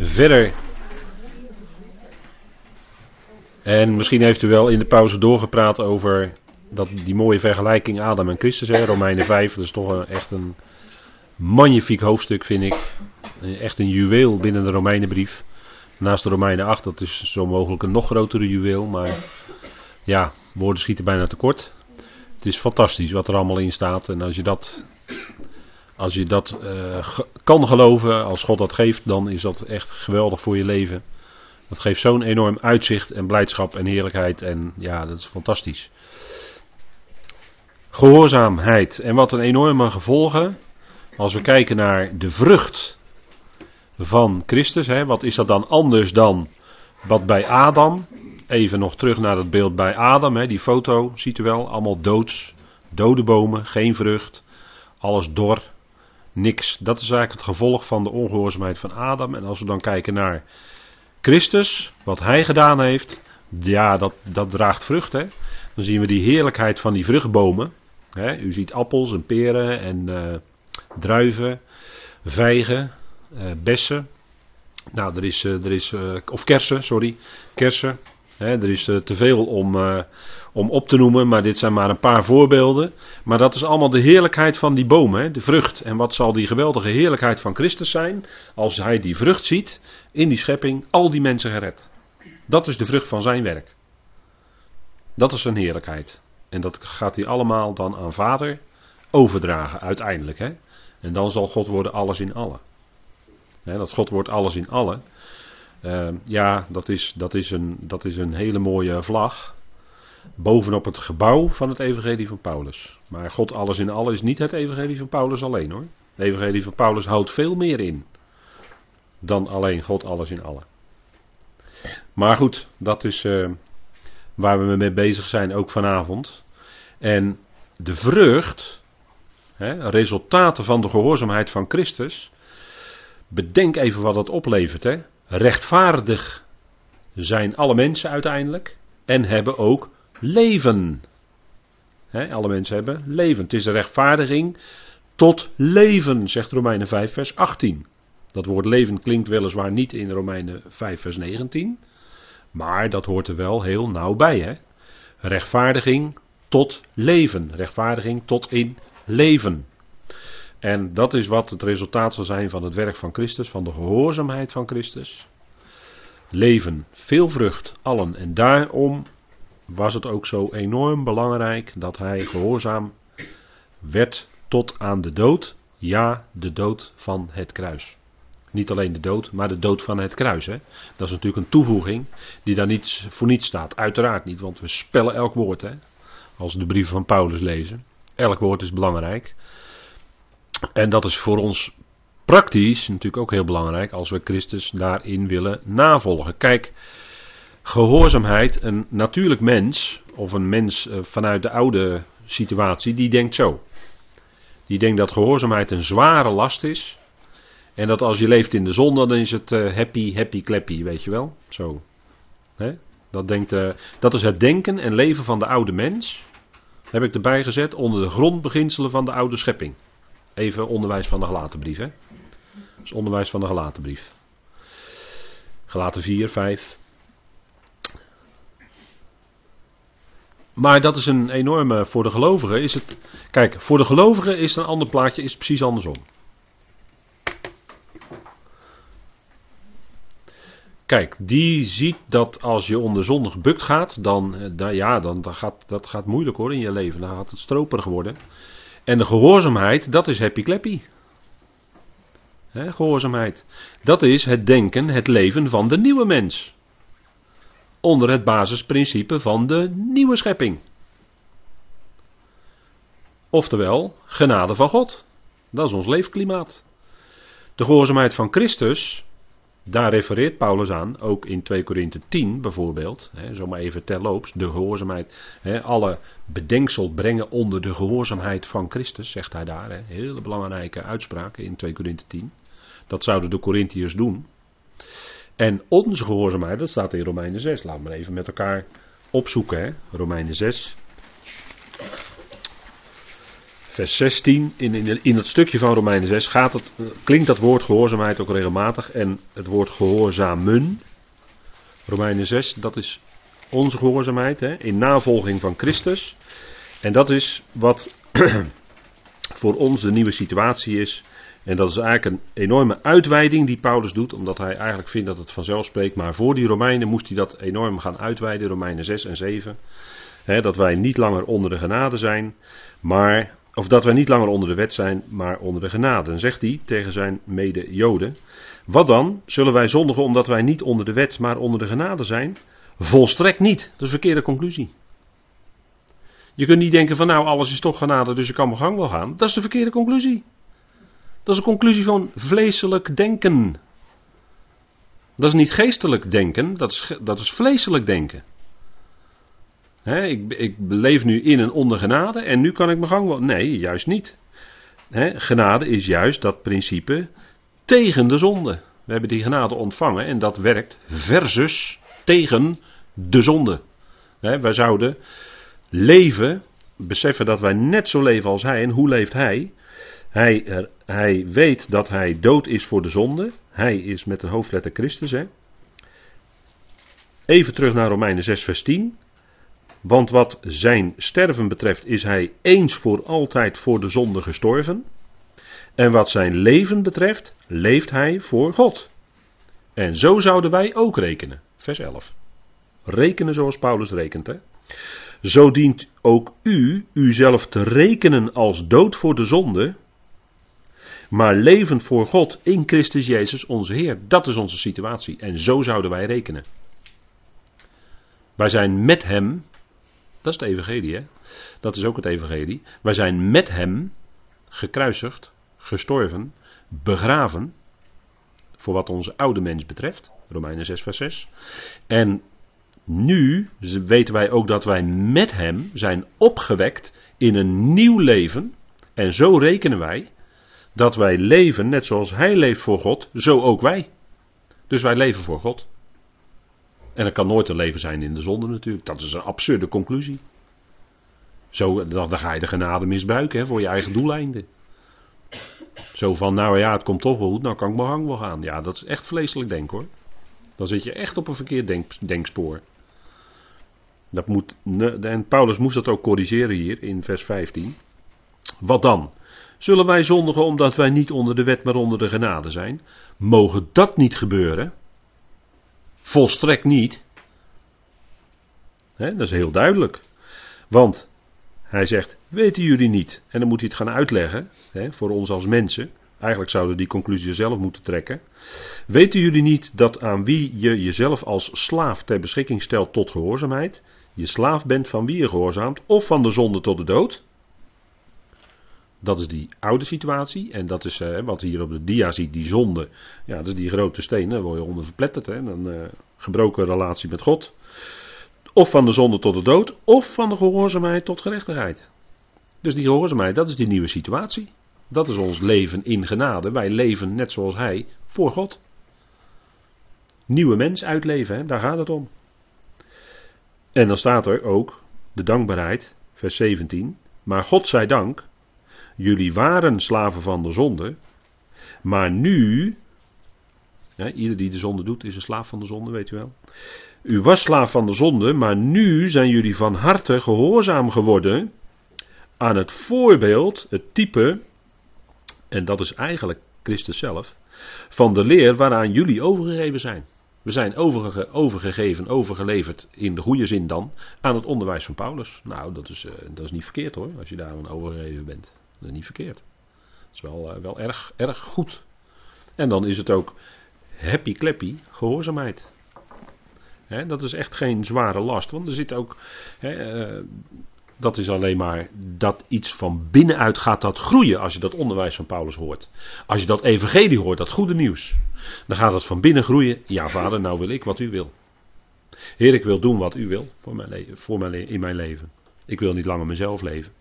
verder. En misschien heeft u wel in de pauze doorgepraat over dat, die mooie vergelijking Adam en Christus. Hè, Romeinen 5, dat is toch echt een magnifiek hoofdstuk vind ik. Echt een juweel binnen de Romeinenbrief. Naast de Romeinen 8, dat is zo mogelijk een nog grotere juweel. Maar ja, woorden schieten bijna tekort. Het is fantastisch wat er allemaal in staat. En als je dat, als je dat uh, kan geloven, als God dat geeft, dan is dat echt geweldig voor je leven. Dat geeft zo'n enorm uitzicht en blijdschap en heerlijkheid. En ja, dat is fantastisch. Gehoorzaamheid. En wat een enorme gevolgen. Als we kijken naar de vrucht van Christus. Hè, wat is dat dan anders dan wat bij Adam? Even nog terug naar het beeld bij Adam. Hè, die foto ziet u wel. Allemaal doods. Dode bomen. Geen vrucht. Alles dor. Niks. Dat is eigenlijk het gevolg van de ongehoorzaamheid van Adam. En als we dan kijken naar Christus. Wat hij gedaan heeft. Ja, dat, dat draagt vrucht. Hè. Dan zien we die heerlijkheid van die vruchtbomen. Hè, u ziet appels en peren en uh, druiven, vijgen, uh, bessen. Nou, er is, uh, er is of kersen, sorry, kersen. Hè, er is te veel om, om op te noemen, maar dit zijn maar een paar voorbeelden. Maar dat is allemaal de heerlijkheid van die boom, hè, de vrucht. En wat zal die geweldige heerlijkheid van Christus zijn als hij die vrucht ziet in die schepping, al die mensen gered. Dat is de vrucht van zijn werk. Dat is zijn heerlijkheid. En dat gaat hij allemaal dan aan vader overdragen uiteindelijk. Hè? En dan zal God worden alles in allen. dat God wordt alles in allen. Uh, ja, dat is, dat, is een, dat is een hele mooie vlag. Bovenop het gebouw van het evangelie van Paulus. Maar God alles in allen is niet het evangelie van Paulus alleen hoor. Het evangelie van Paulus houdt veel meer in. Dan alleen God alles in allen. Maar goed, dat is, uh, waar we mee bezig zijn, ook vanavond. En de vrucht, hè, resultaten van de gehoorzaamheid van Christus, bedenk even wat dat oplevert. Hè. Rechtvaardig zijn alle mensen uiteindelijk en hebben ook leven. Alle mensen hebben leven. Het is de rechtvaardiging tot leven, zegt Romeinen 5, vers 18. Dat woord leven klinkt weliswaar niet in Romeinen 5, vers 19. Maar dat hoort er wel heel nauw bij. Rechtvaardiging tot leven. Rechtvaardiging tot in leven. En dat is wat het resultaat zal zijn van het werk van Christus, van de gehoorzaamheid van Christus. Leven, veel vrucht, allen. En daarom was het ook zo enorm belangrijk dat hij gehoorzaam werd tot aan de dood. Ja, de dood van het kruis. Niet alleen de dood, maar de dood van het kruis. Hè? Dat is natuurlijk een toevoeging die daar niet voor niets staat. Uiteraard niet, want we spellen elk woord. Hè? Als we de brieven van Paulus lezen. Elk woord is belangrijk. En dat is voor ons praktisch natuurlijk ook heel belangrijk als we Christus daarin willen navolgen. Kijk, gehoorzaamheid, een natuurlijk mens, of een mens eh, vanuit de oude situatie, die denkt zo. Die denkt dat gehoorzaamheid een zware last is. En dat als je leeft in de zon, dan is het uh, happy, happy, clappy, weet je wel. Zo. Hè? Dat, denkt, uh, dat is het denken en leven van de oude mens. Heb ik erbij gezet onder de grondbeginselen van de oude schepping. Even onderwijs van de gelaten brief. Hè? Is onderwijs van de gelaten brief. Gelaten 4, 5. Maar dat is een enorme. Voor de gelovigen is het. Kijk, voor de gelovigen is een ander plaatje, is precies andersom. Kijk, die ziet dat als je onder zon gebukt gaat, dan, eh, ja, dan, dan gaat dat gaat moeilijk hoor in je leven. Dan gaat het stroperig worden. En de gehoorzaamheid, dat is happy clappy. He, gehoorzaamheid. Dat is het denken, het leven van de nieuwe mens. Onder het basisprincipe van de nieuwe schepping. Oftewel, genade van God. Dat is ons leefklimaat. De gehoorzaamheid van Christus, daar refereert Paulus aan, ook in 2 Korinthe 10 bijvoorbeeld, hè, zomaar even terloops, de gehoorzaamheid, hè, alle bedenksel brengen onder de gehoorzaamheid van Christus, zegt hij daar. Hè, hele belangrijke uitspraken in 2 Korinthe 10. Dat zouden de Corinthiërs doen. En onze gehoorzaamheid, dat staat in Romeinen 6, laten we even met elkaar opzoeken, hè. Romeinen 6. vers 16, in, in, in het stukje van Romeinen 6, gaat het, klinkt dat woord gehoorzaamheid ook regelmatig. En het woord gehoorzamen, Romeinen 6, dat is onze gehoorzaamheid, hè, in navolging van Christus. En dat is wat voor ons de nieuwe situatie is. En dat is eigenlijk een enorme uitweiding die Paulus doet, omdat hij eigenlijk vindt dat het vanzelf spreekt. Maar voor die Romeinen moest hij dat enorm gaan uitweiden, Romeinen 6 en 7. dat wij niet langer onder de genade zijn, maar, of dat wij niet langer onder de wet zijn, maar onder de genade. En zegt hij tegen zijn mede-Joden. Wat dan? Zullen wij zondigen omdat wij niet onder de wet, maar onder de genade zijn? Volstrekt niet. Dat is een verkeerde conclusie. Je kunt niet denken van nou alles is toch genade, dus ik kan mijn gang wel gaan. Dat is de verkeerde conclusie. Dat is een conclusie van vleeselijk denken. Dat is niet geestelijk denken, dat is, dat is vleeselijk denken. ik, ik leef nu in en onder genade en nu kan ik mijn gang wel. Nee, juist niet. genade is juist dat principe tegen de zonde. We hebben die genade ontvangen en dat werkt versus tegen de zonde. wij zouden leven, beseffen dat wij net zo leven als hij. En hoe leeft hij? Hij, hij weet dat hij dood is voor de zonde. Hij is met de hoofdletter Christus. Hè? Even terug naar Romeinen 6, vers 10. Want wat zijn sterven betreft is hij eens voor altijd voor de zonde gestorven. En wat zijn leven betreft leeft hij voor God. En zo zouden wij ook rekenen. Vers 11. Rekenen zoals Paulus rekent. Hè? Zo dient ook u uzelf te rekenen als dood voor de zonde, maar levend voor God in Christus Jezus onze Heer. Dat is onze situatie en zo zouden wij rekenen. Wij zijn met Hem, dat is het Evangelie, hè? dat is ook het Evangelie. Wij zijn met Hem gekruisigd, gestorven, begraven, voor wat onze oude mens betreft, Romeinen 6, vers 6. En nu weten wij ook dat wij met Hem zijn opgewekt in een nieuw leven. En zo rekenen wij dat wij leven net zoals Hij leeft voor God, zo ook wij. Dus wij leven voor God. En er kan nooit een leven zijn in de zonde natuurlijk. Dat is een absurde conclusie. Zo, dan, ga je de genade misbruiken hè, voor je eigen doeleinden. Zo van, nou ja, het komt toch wel goed, nou kan ik mijn hang wel gaan. Ja, dat is echt vleeselijk denken hoor. Dan zit je echt op een verkeerd denk, denkspoor. Dat moet, en Paulus moest dat ook corrigeren hier in vers 15. Wat dan? Zullen wij zondigen omdat wij niet onder de wet maar onder de genade zijn? Mogen dat niet gebeuren? Volstrekt niet. dat is heel duidelijk. Want hij zegt, weten jullie niet? En dan moet hij het gaan uitleggen voor ons als mensen. Eigenlijk zouden die conclusie zelf moeten trekken. Weten jullie niet dat aan wie je jezelf als slaaf ter beschikking stelt tot gehoorzaamheid, je slaaf bent van wie je gehoorzaamt, of van de zonde tot de dood? Dat is die oude situatie. En dat is eh, wat hier op de dia ziet, die zonde. Ja, dat is die grote steen, daar word je onder verpletterd. Dan uh, gebroken relatie met God. Of van de zonde tot de dood, of van de gehoorzaamheid tot gerechtigheid. Dus die gehoorzaamheid, dat is die nieuwe situatie. Dat is ons leven in genade. Wij leven net zoals Hij voor God. Nieuwe mens uitleven, hè? daar gaat het om. En dan staat er ook de dankbaarheid, vers 17. Maar God zij dank, jullie waren slaven van de zonde, maar nu, ja, ieder die de zonde doet is een slaaf van de zonde, weet u wel. U was slaaf van de zonde, maar nu zijn jullie van harte gehoorzaam geworden aan het voorbeeld, het type, en dat is eigenlijk Christus zelf, van de leer waaraan jullie overgegeven zijn. We zijn overge overgegeven, overgeleverd, in de goede zin dan, aan het onderwijs van Paulus. Nou, dat is, uh, dat is niet verkeerd hoor, als je daar aan overgegeven bent. Dat niet verkeerd. Dat is wel, uh, wel erg, erg goed. En dan is het ook happy clappy gehoorzaamheid. He, dat is echt geen zware last, want er zit ook. He, uh, dat is alleen maar dat iets van binnenuit gaat dat groeien als je dat onderwijs van Paulus hoort. Als je dat evangelie hoort, dat goede nieuws. Dan gaat het van binnen groeien. Ja vader, nou wil ik wat u wil. Heer, ik wil doen wat u wil voor mijn voor mijn in mijn leven. Ik wil niet langer mezelf leven.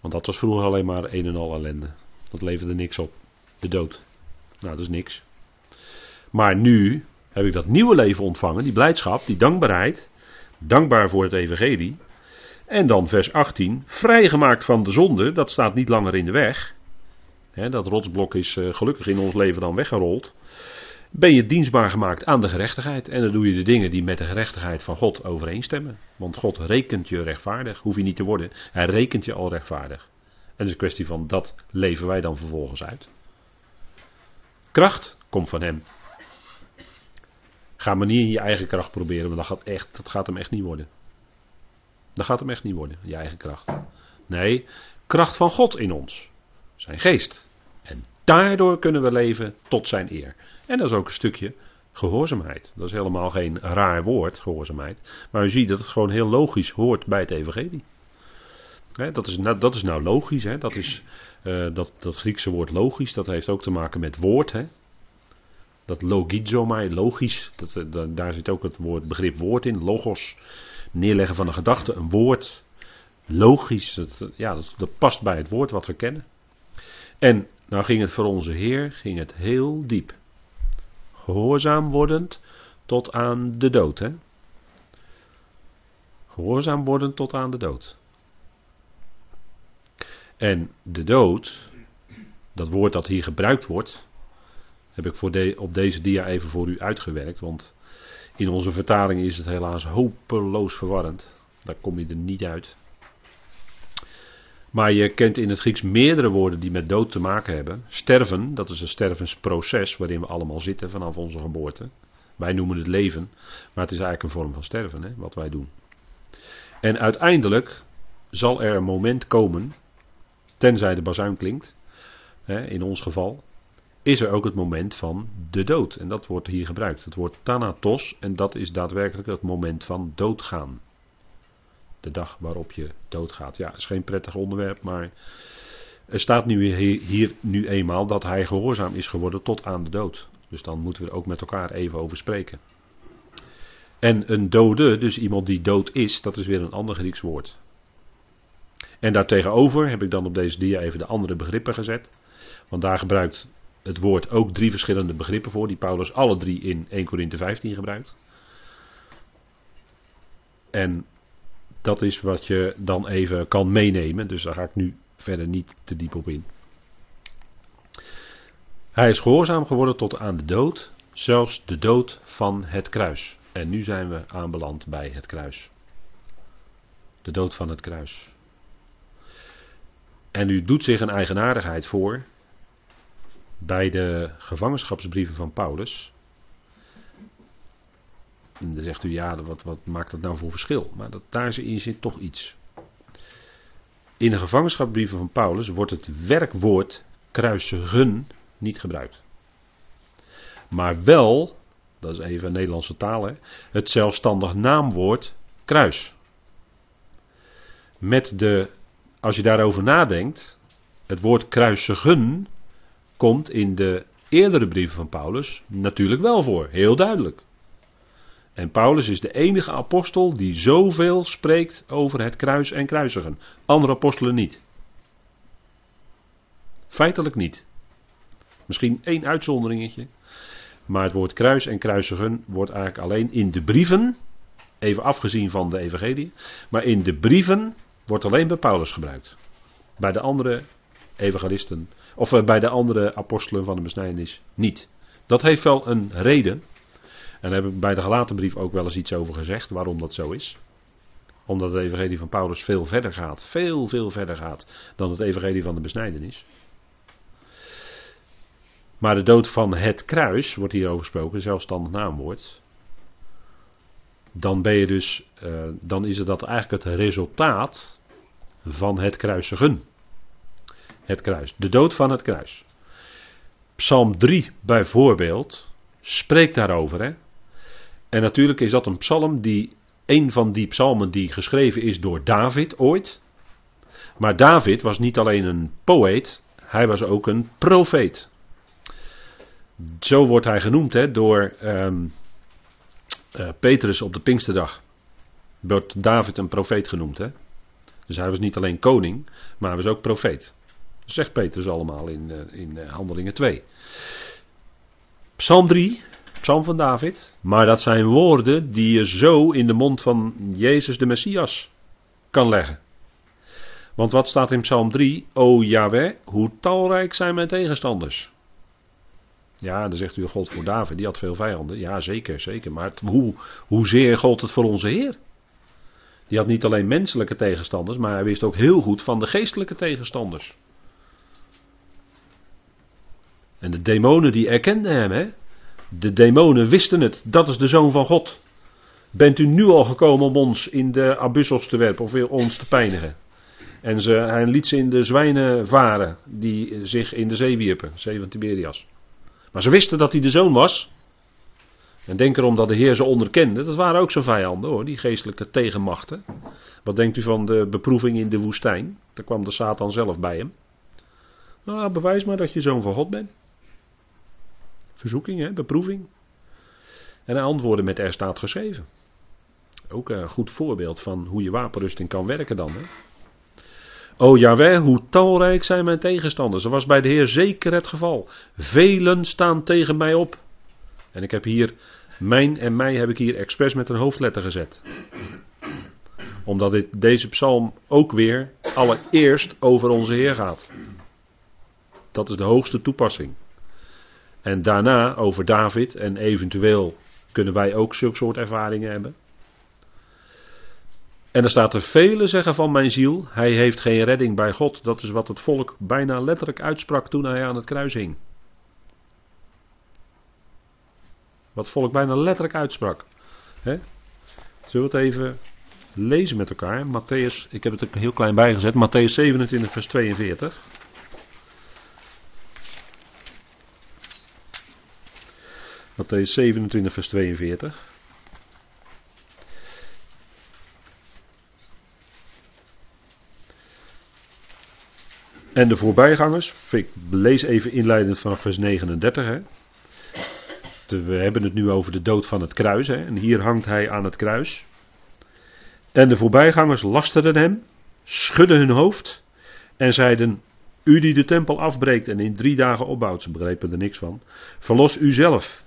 Want dat was vroeger alleen maar een en al ellende. Dat leverde niks op. De dood. Nou, dat is niks. Maar nu heb ik dat nieuwe leven ontvangen, die blijdschap, die dankbaarheid. Dankbaar voor het evangelie. En dan vers 18, vrijgemaakt van de zonde, dat staat niet langer in de weg. dat rotsblok is eh, gelukkig in ons leven dan weggerold. Ben je dienstbaar gemaakt aan de gerechtigheid. En dan doe je de dingen die met de gerechtigheid van God overeenstemmen. Want God rekent je rechtvaardig. Hoef je niet te worden. Hij rekent je al rechtvaardig. En het is een kwestie van dat leven wij dan vervolgens uit. Kracht komt van hem. Ga maar niet in je eigen kracht proberen, want dat gaat, echt, dat gaat hem echt niet worden. Dat gaat hem echt niet worden, je eigen kracht. Nee, kracht van God in ons. Zijn geest. En daardoor kunnen we leven tot zijn eer. En dat is ook een stukje gehoorzaamheid. Dat is helemaal geen raar woord, gehoorzaamheid. Maar u ziet dat het gewoon heel logisch hoort bij het evangelie. dat, is, nou, dat is nou logisch. Dat, is, uh, dat, dat Griekse woord logisch, dat heeft ook te maken met woord. Dat logizomai, logisch, dat, eh, daar zit ook het woord, begrip woord in, logos, neerleggen van een gedachte, een woord, logisch, dat, ja, dat, dat past bij het woord wat we kennen. En nou ging het voor onze Heer, ging het heel diep. Gehoorzaam wordend tot aan de dood. Hè? Gehoorzaam wordend tot aan de dood. En de dood, dat woord dat hier gebruikt wordt, heb ik voor op deze dia even voor u uitgewerkt. Want in onze vertaling is het helaas hopeloos verwarrend. Daar kom je er niet uit. Maar je kent in het Grieks meerdere woorden die met dood te maken hebben. Sterven, dat is een stervensproces waarin we allemaal zitten vanaf onze geboorte. Wij noemen het leven, maar het is eigenlijk een vorm van sterven, hè, wat wij doen. En uiteindelijk zal er een moment komen, tenzij de bazuin klinkt, hè, in ons geval, is er ook het moment van de dood. En dat wordt hier gebruikt. Het woord thanatos en dat is daadwerkelijk het moment van doodgaan. De dag waarop je doodgaat. Ja, is geen prettig onderwerp, maar er staat nu hier nu eenmaal dat hij gehoorzaam is geworden tot aan de dood. Dus dan moeten we er ook met elkaar even over spreken. En een dode, dus iemand die dood is, dat is weer een ander Grieks woord. En daartegenover heb ik dan op deze dia even de andere begrippen gezet. Want daar gebruikt het woord ook drie verschillende begrippen voor, die Paulus alle drie in 1 Corinthe 15 gebruikt. En dat is wat je dan even kan meenemen, dus daar ga ik nu verder niet te diep op in. Hij is gehoorzaam geworden tot aan de dood, zelfs de dood van het kruis. En nu zijn we aanbeland bij het kruis. De dood van het kruis. En u doet zich een eigenaardigheid voor bij de gevangenschapsbrieven van Paulus. En dan zegt u, ja, wat, wat maakt dat nou voor verschil? Maar dat, daar zit toch iets. In de gevangenschapsbrieven van Paulus wordt het werkwoord kruisigen niet gebruikt. Maar wel, dat is even een Nederlandse taal, hè, het zelfstandig naamwoord kruis. Met de, als je daarover nadenkt, het woord kruisigen komt in de eerdere brieven van Paulus natuurlijk wel voor, heel duidelijk. En Paulus is de enige apostel die zoveel spreekt over het kruis en kruisigen. Andere apostelen niet. Feitelijk niet. Misschien één uitzonderingetje. Maar het woord kruis en kruisigen wordt eigenlijk alleen in de brieven, even afgezien van de evangelie, maar in de brieven wordt alleen bij Paulus gebruikt. Bij de andere evangelisten of eh, bij de andere apostelen van de besnijdenis niet. Dat heeft wel een reden. En daar heb ik bij de gelaten brief ook wel eens iets over gezegd, waarom dat zo is. Omdat het evangelie van Paulus veel verder gaat, veel, veel verder gaat dan het evangelie van de besnijdenis. Maar de dood van het kruis, wordt hier over gesproken, zelfstandig naamwoord. Dan ben je dus, uh, dan is het dat eigenlijk het resultaat van het kruisigen het kruis. De dood van het kruis. Psalm 3 bijvoorbeeld spreekt daarover. Hè? En natuurlijk is dat een psalm die, een van die psalmen die geschreven is door David ooit. Maar David was niet alleen een poëet, hij was ook een profeet. Zo wordt hij genoemd hè, door um, uh, Petrus op de Pinksterdag. Wordt David een profeet genoemd. Hè? Dus hij was niet alleen koning, maar hij was ook profeet zegt Petrus allemaal in, eh, in eh, Handelingen 2. Psalm 3, Psalm van David. Maar dat zijn woorden die je zo in de mond van Jezus de Messias kan leggen. Want wat staat in Psalm 3? O Yahweh, hoe talrijk zijn mijn tegenstanders. Ja, dan zegt u God voor David, die had veel vijanden. Ja, zeker, zeker. Maar hoe, hoezeer gold het voor onze Heer? Die had niet alleen menselijke tegenstanders, maar hij wist ook heel goed van de geestelijke tegenstanders. En de demonen die erkenden hem, hè? De demonen wisten het, dat is de zoon van God. Bent u nu al gekomen om ons in de abyssos te werpen of ons te pijnigen? En ze, hij liet ze in de zwijnen varen die zich in de zee wierpen, zee van Tiberias. Maar ze wisten dat hij de zoon was. En denk erom dat de Heer ze onderkende. Dat waren ook zijn vijanden hoor, die geestelijke tegenmachten. Wat denkt u van de beproeving in de woestijn? Daar kwam de Satan zelf bij hem. Nou, bewijs maar dat je zoon van God bent. Verzoeking, hè, beproeving. En hij antwoordde met er staat geschreven. Ook een goed voorbeeld van hoe je wapenrusting kan werken dan. Hè? O Jaweh, hoe talrijk zijn mijn tegenstanders. Dat was bij de Heer zeker het geval. Velen staan tegen mij op. En ik heb hier, mijn en mij heb ik hier expres met een hoofdletter gezet. Omdat dit, deze psalm ook weer allereerst over onze Heer gaat. Dat is de hoogste toepassing. En daarna over David en eventueel kunnen wij ook zulke soort ervaringen hebben. En er staat er velen zeggen van mijn ziel, hij heeft geen redding bij God. Dat is wat het volk bijna letterlijk uitsprak toen hij aan het kruis hing. Wat het volk bijna letterlijk uitsprak. He? Zullen we het even lezen met elkaar? Matthäus, ik heb het er heel klein bijgezet. Matthäus 27 vers 42. Matthäus 27 vers 42. En de voorbijgangers, ik lees even inleidend vanaf vers 39. Hè. We hebben het nu over de dood van het kruis. Hè. En hier hangt hij aan het kruis. En de voorbijgangers lasterden hem, schudden hun hoofd en zeiden: U die de tempel afbreekt en in drie dagen opbouwt, ze begrepen er niks van, verlos u zelf.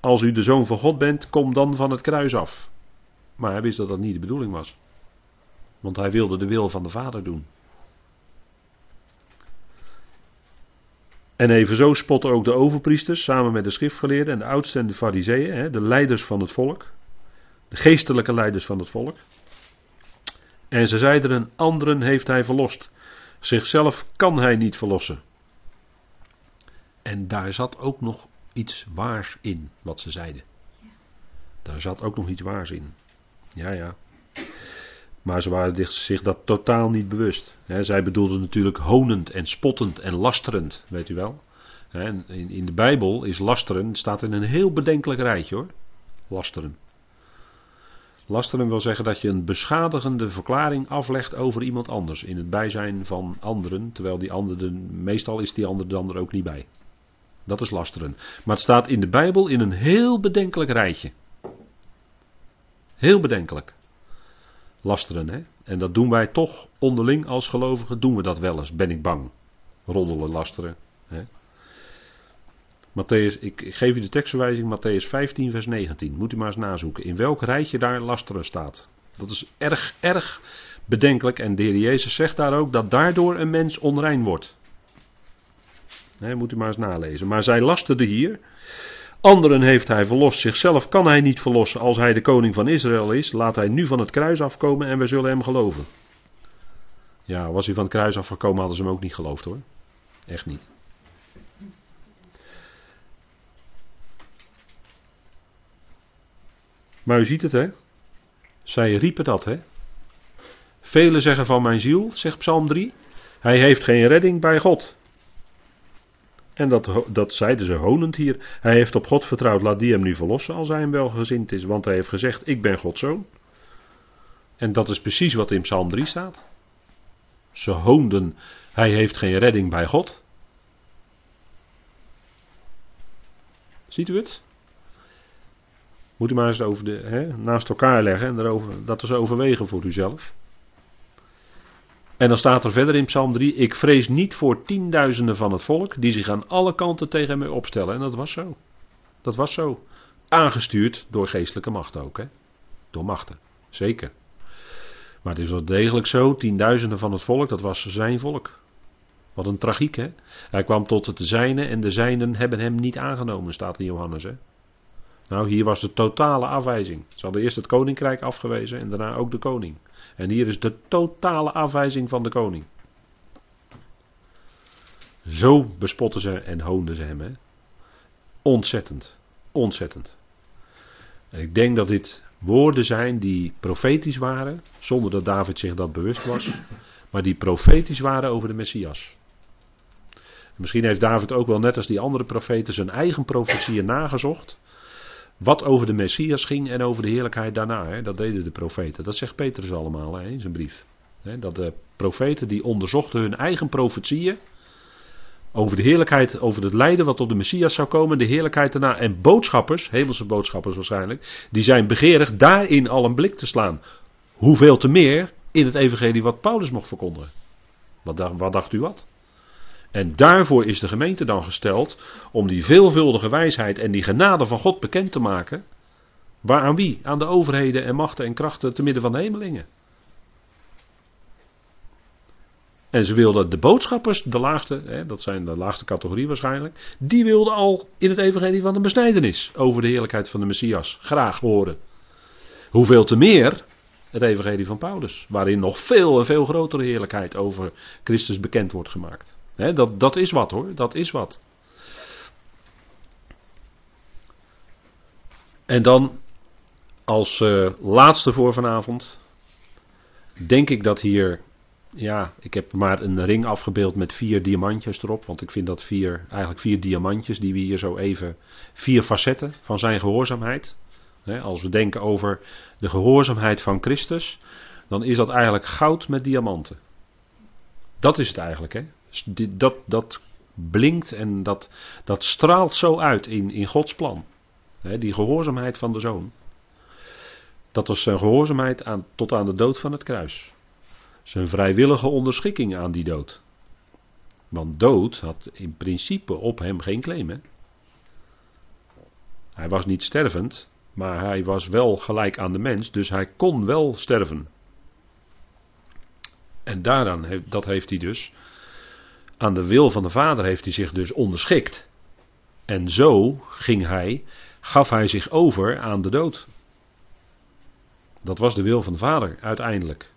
Als u de zoon van God bent, kom dan van het kruis af. Maar hij wist dat dat niet de bedoeling was. Want hij wilde de wil van de Vader doen. En evenzo spotten ook de overpriesters samen met de schriftgeleerden en de oudsten en de fariseeën, de leiders van het volk, de geestelijke leiders van het volk. En ze zeiden anderen heeft hij verlost. Zichzelf kan hij niet verlossen. En daar zat ook nog iets waars in, wat ze zeiden. Daar zat ook nog iets waars in. Ja, ja. Maar ze waren zich dat totaal niet bewust. zij bedoelden natuurlijk honend en spottend en lasterend, weet u wel. in, in de Bijbel is lasteren, staat in een heel bedenkelijk rijtje hoor. Lasteren. Lasteren wil zeggen dat je een beschadigende verklaring aflegt over iemand anders. In het bijzijn van anderen, terwijl die anderen, meestal is die ander dan er ook niet bij. Dat is lasteren. Maar het staat in de Bijbel in een heel bedenkelijk rijtje. Heel bedenkelijk lasteren. Hè? En dat doen wij toch onderling als gelovigen, doen we dat wel eens, ben ik bang. Roddelen, lasteren. Hè? Ik geef u de tekstverwijzing, Matthäus 15, vers 19. Moet u maar eens nazoeken. In welk rijtje daar lasteren staat. Dat is erg, erg bedenkelijk. En de heer Jezus zegt daar ook dat daardoor een mens onrein wordt. Moet u maar eens nalezen. Maar zij lasterden hier. Anderen heeft hij verlost, zichzelf kan hij niet verlossen. Als hij de koning van Israël is, laat hij nu van het kruis afkomen en we zullen hem geloven. Ja, was hij van het kruis afgekomen, hadden ze hem ook niet geloofd hoor. Echt niet. Maar u ziet het hè. Zij riepen dat hè. Velen zeggen van mijn ziel, zegt Psalm 3. Hij heeft geen redding bij God. En dat, dat zeiden ze honend hier. Hij heeft op God vertrouwd, laat die hem nu verlossen als hij hem wel gezind is. Want hij heeft gezegd, ik ben Gods zoon. En dat is precies wat in Psalm 3 staat. Ze hoonden, hij heeft geen redding bij God. Ziet u het? Moet u maar eens over de, hè, naast elkaar leggen en erover, dat eens overwegen voor uzelf. En dan staat er verder in Psalm 3: Ik vrees niet voor tienduizenden van het volk die zich aan alle kanten tegen mij opstellen. En dat was zo. Dat was zo. Aangestuurd door geestelijke machten ook, hè? Door machten. Zeker. Maar het is wel degelijk zo, tienduizenden van het volk, dat was zijn volk. Wat een tragiek, hè? Hij kwam tot het zijne en de zijnen hebben hem niet aangenomen, staat in Johannes, hè? Nou, hier was de totale afwijzing. Ze hadden eerst het koninkrijk afgewezen en daarna ook de koning. En hier is de totale afwijzing van de koning. Zo bespotten ze en hoonden ze hem. Hè? Ontzettend. Ontzettend. En ik denk dat dit woorden zijn die profetisch waren, zonder dat David zich dat bewust was, maar die profetisch waren over de Messias. misschien heeft David ook wel net als die andere profeten zijn eigen profetieën nagezocht. Wat over de Messias ging en over de heerlijkheid daarna. Hè? Dat deden de profeten. Dat zegt Petrus allemaal hè, in zijn brief. Hè? Dat de profeten die onderzochten hun eigen profetieën. Over de heerlijkheid, over het lijden wat op de Messias zou komen, de heerlijkheid daarna. En boodschappers, hemelse boodschappers waarschijnlijk, die zijn begeerig daarin al een blik te slaan. Hoeveel te meer in het evangelie wat Paulus mocht verkondigen. Wat, wat dacht u wat? En daarvoor is de gemeente dan gesteld om die veelvuldige wijsheid en die genade van God bekend te maken. Waar aan wie? Aan de overheden en machten en krachten te midden van de hemelingen. En ze wilden de boodschappers, de laagste, hè, dat zijn de laagste categorie waarschijnlijk, die wilden al in het evangelie van de besnijdenis over de heerlijkheid van de Messias graag horen. Hoeveel te meer het evangelie van Paulus, waarin nog veel en veel grotere heerlijkheid over Christus bekend wordt gemaakt dat, dat is wat hoor, dat is wat. En dan als uh, laatste voor vanavond denk ik dat hier, ja, ik heb maar een ring afgebeeld met vier diamantjes erop, want ik vind dat vier, eigenlijk vier diamantjes die we hier zo even, vier facetten van zijn gehoorzaamheid. als we denken over de gehoorzaamheid van Christus, dan is dat eigenlijk goud met diamanten. Dat is het eigenlijk, hè? Dat, dat blinkt en dat, dat straalt zo uit in, in Gods plan. die gehoorzaamheid van de zoon. Dat was zijn gehoorzaamheid aan, tot aan de dood van het kruis. Zijn vrijwillige onderschikking aan die dood. Want dood had in principe op hem geen claim. Hè? Hij was niet stervend, maar hij was wel gelijk aan de mens, dus hij kon wel sterven. En daaraan, dat heeft hij dus aan de wil van de Vader heeft hij zich dus onderschikt. En zo ging hij, gaf hij zich over aan de dood. Dat was de wil van de Vader uiteindelijk.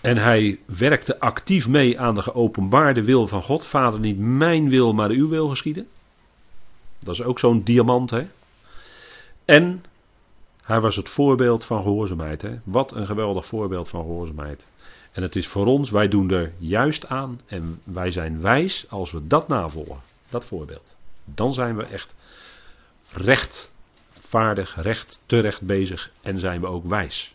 En hij werkte actief mee aan de geopenbaarde wil van God. Vader, niet mijn wil, maar uw wil geschieden. Dat is ook zo'n diamant, hè? En hij was het voorbeeld van gehoorzaamheid, hè? Wat een geweldig voorbeeld van gehoorzaamheid. En het is voor ons, wij doen er juist aan en wij zijn wijs als we dat navolgen. Dat voorbeeld. Dan zijn we echt rechtvaardig, recht, terecht bezig en zijn we ook wijs.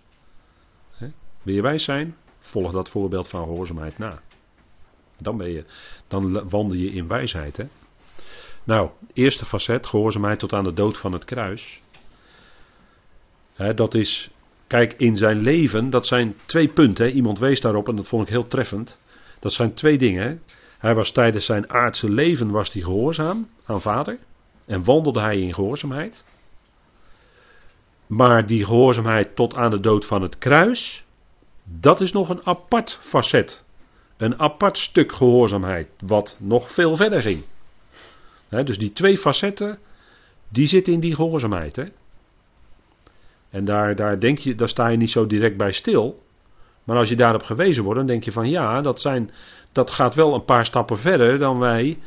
Wil je wijs zijn? Volg dat voorbeeld van gehoorzaamheid na. Dan, ben je, dan wandel je in wijsheid. Nou, eerste facet, gehoorzaamheid tot aan de dood van het kruis. dat is Kijk, in zijn leven, dat zijn twee punten. Hè. Iemand wees daarop en dat vond ik heel treffend. Dat zijn twee dingen. Hij was tijdens zijn aardse leven was hij gehoorzaam aan vader. En wandelde hij in gehoorzaamheid. Maar die gehoorzaamheid tot aan de dood van het kruis, dat is nog een apart facet. Een apart stuk gehoorzaamheid, wat nog veel verder ging. dus die twee facetten, die zitten in die gehoorzaamheid. Hè? En daar, daar, denk je, daar sta je niet zo direct bij stil. Maar als je daarop gewezen wordt, dan denk je van ja, dat, zijn, dat gaat wel een paar stappen verder dan wij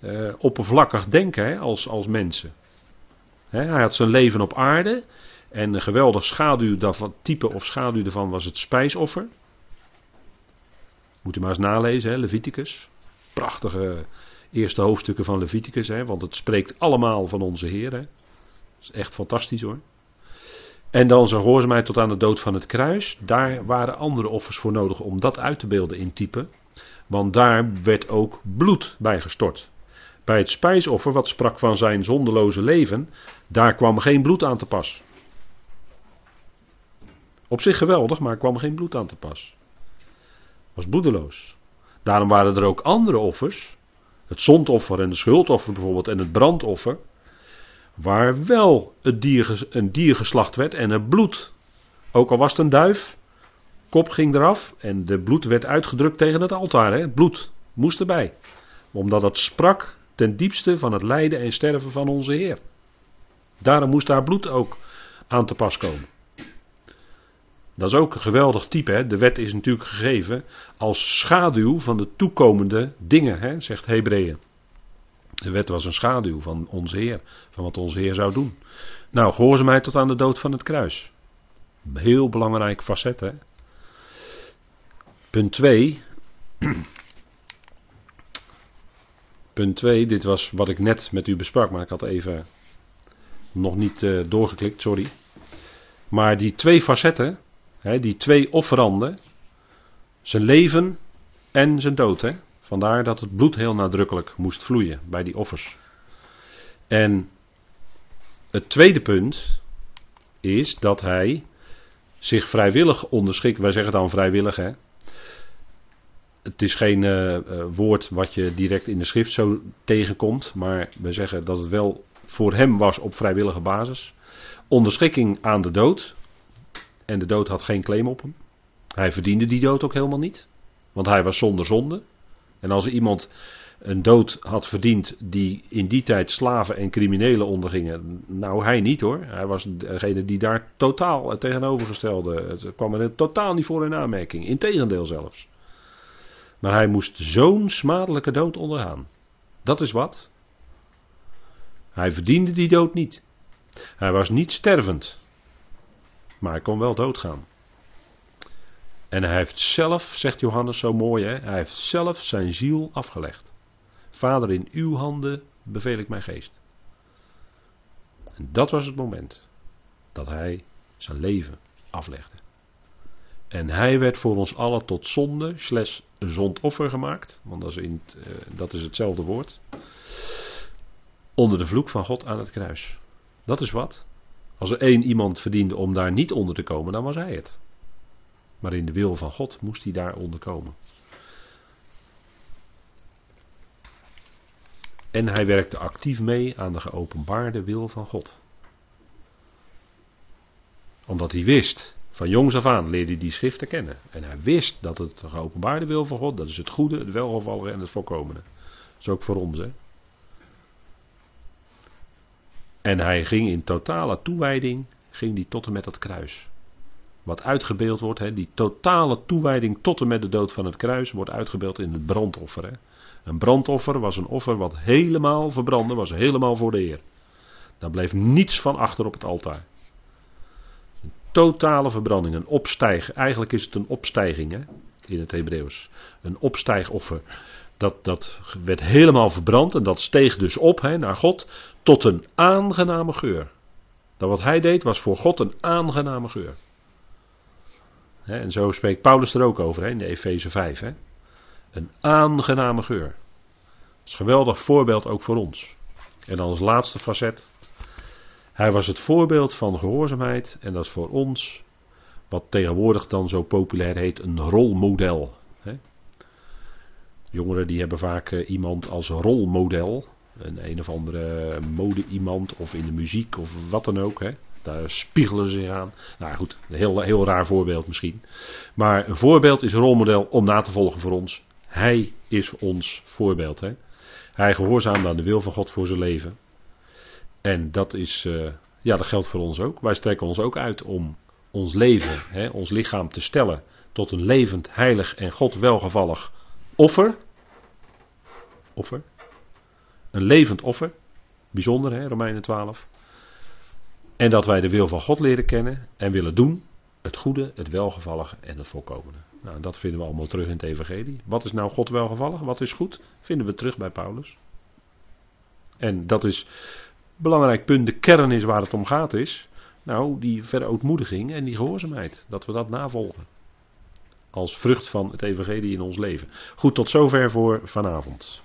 uh, oppervlakkig denken hè, als, als mensen. hij had zijn leven op aarde. En een geweldig schaduw daarvan, type of schaduw daarvan was het spijsoffer. Moet u maar eens nalezen, hè, Leviticus. Prachtige eerste hoofdstukken van Leviticus, hè, want het spreekt allemaal van onze Heer. Hè. Dat is echt fantastisch hoor. En dan zijn gehoorzaamheid tot aan de dood van het kruis. Daar waren andere offers voor nodig om dat uit te beelden in type. Want daar werd ook bloed bij gestort. Bij het spijsoffer, wat sprak van zijn zondeloze leven, daar kwam geen bloed aan te pas. Op zich geweldig, maar kwam geen bloed aan te pas. Was bloedeloos. Daarom waren er ook andere offers. Het zondoffer en de schuldoffer bijvoorbeeld en het brandoffer waar wel het dier, een dier geslacht werd en het bloed, ook al was het een duif, kop ging eraf en de bloed werd uitgedrukt tegen het altaar. Hè? Bloed moest erbij. Omdat het sprak ten diepste van het lijden en sterven van onze Heer. Daarom moest daar bloed ook aan te pas komen. Dat is ook een geweldig type. Hè? De wet is natuurlijk gegeven als schaduw van de toekomende dingen, hè? zegt Hebreeën. De wet was een schaduw van onze Heer, van wat onze Heer zou doen. Nou, gehoorzaamheid tot aan de dood van het kruis. Heel belangrijk facet, hè. Punt 2. Punt 2, dit was wat ik net met u besprak, maar ik had even nog niet uh, doorgeklikt, sorry. Maar die twee facetten, hè, die twee offeranden, zijn leven en zijn dood. Hè. Vandaar dat het bloed heel nadrukkelijk moest vloeien bij die offers. En het tweede punt is dat hij zich vrijwillig onderschikt. Wij zeggen dan vrijwillig, hè. Het is geen uh, woord wat je direct in de schrift zo tegenkomt, maar we zeggen dat het wel voor hem was op vrijwillige basis. Onderschikking aan de dood. En de dood had geen claim op hem. Hij verdiende die dood ook helemaal niet. Want hij was zonder zonde. En als iemand een dood had verdiend die in die tijd slaven en criminelen ondergingen. Nou, hij niet hoor. Hij was degene die daar totaal het tegenovergestelde. Het kwam er totaal niet voor in aanmerking. Integendeel zelfs. Maar hij moest zo'n smadelijke dood ondergaan. Dat is wat. Hij verdiende die dood niet. Hij was niet stervend. Maar hij kon wel doodgaan. En hij heeft zelf, zegt Johannes zo mooi, hè, hij heeft zelf zijn ziel afgelegd. Vader, in uw handen beveel ik mijn geest. En dat was het moment dat hij zijn leven aflegde. En hij werd voor ons allen tot zonde, slash zondoffer gemaakt, want in uh, dat is hetzelfde woord. Onder de vloek van God aan het kruis. Dat is wat. Als er één iemand verdiende om daar niet onder te komen, dan was hij het. Maar in de wil van God moest hij daar onder komen. En hij werkte actief mee aan de geopenbaarde wil van God. Omdat hij wist, van jongs af aan leerde hij die schriften kennen. En hij wist dat het de geopenbaarde wil van God, dat is het goede, het welgevallige en het voorkomende. Dat is ook voor ons, hè. En hij ging in totale toewijding, ging die tot en met dat kruis. Wat uitgebeeld wordt, hè, die totale toewijding tot en met de dood van het kruis, wordt uitgebeeld in het brandoffer. Hè. Een brandoffer was een offer wat helemaal verbrandde, was helemaal voor de Heer. Daar bleef niets van achter op het altaar. Een totale verbranding, een opstijgen. Eigenlijk is het een opstijging hè, in het Hebreeuws. Een opstijgoffer. Dat, dat werd helemaal verbrand en dat steeg dus op hè, naar God tot een aangename geur. Dat wat hij deed was voor God een aangename geur. En zo spreekt Paulus er ook over in de Efeze 5. Een aangename geur. Dat is een geweldig voorbeeld ook voor ons. En als laatste facet. Hij was het voorbeeld van gehoorzaamheid en dat is voor ons wat tegenwoordig dan zo populair heet een rolmodel. Jongeren die hebben vaak eh, iemand als rolmodel. Een een of andere mode iemand of in de muziek of wat dan ook. Hè. Daar spiegelen ze zich aan. Nou goed, een heel, heel raar voorbeeld misschien. Maar een voorbeeld is een rolmodel om na te volgen voor ons. Hij is ons voorbeeld. Hè. Hij gehoorzaamde aan de wil van God voor zijn leven. En dat is, uh, ja, dat geldt voor ons ook. Wij strekken ons ook uit om ons leven, hè, ons lichaam te stellen tot een levend, heilig en God welgevallig offer. Offer. Een levend offer. Bijzonder, hè, Romeinen 12. En dat wij de wil van God leren kennen en willen doen. Het goede, het welgevallige en het volkomene. Nou, dat vinden we allemaal terug in het Evangelie. Wat is nou God welgevallig? Wat is goed? Vinden we terug bij Paulus. En dat is een belangrijk punt. De kern is waar het om gaat is. Nou, die verootmoediging en die gehoorzaamheid. Dat we dat navolgen. Als vrucht van het Evangelie in ons leven. Goed, tot zover voor vanavond.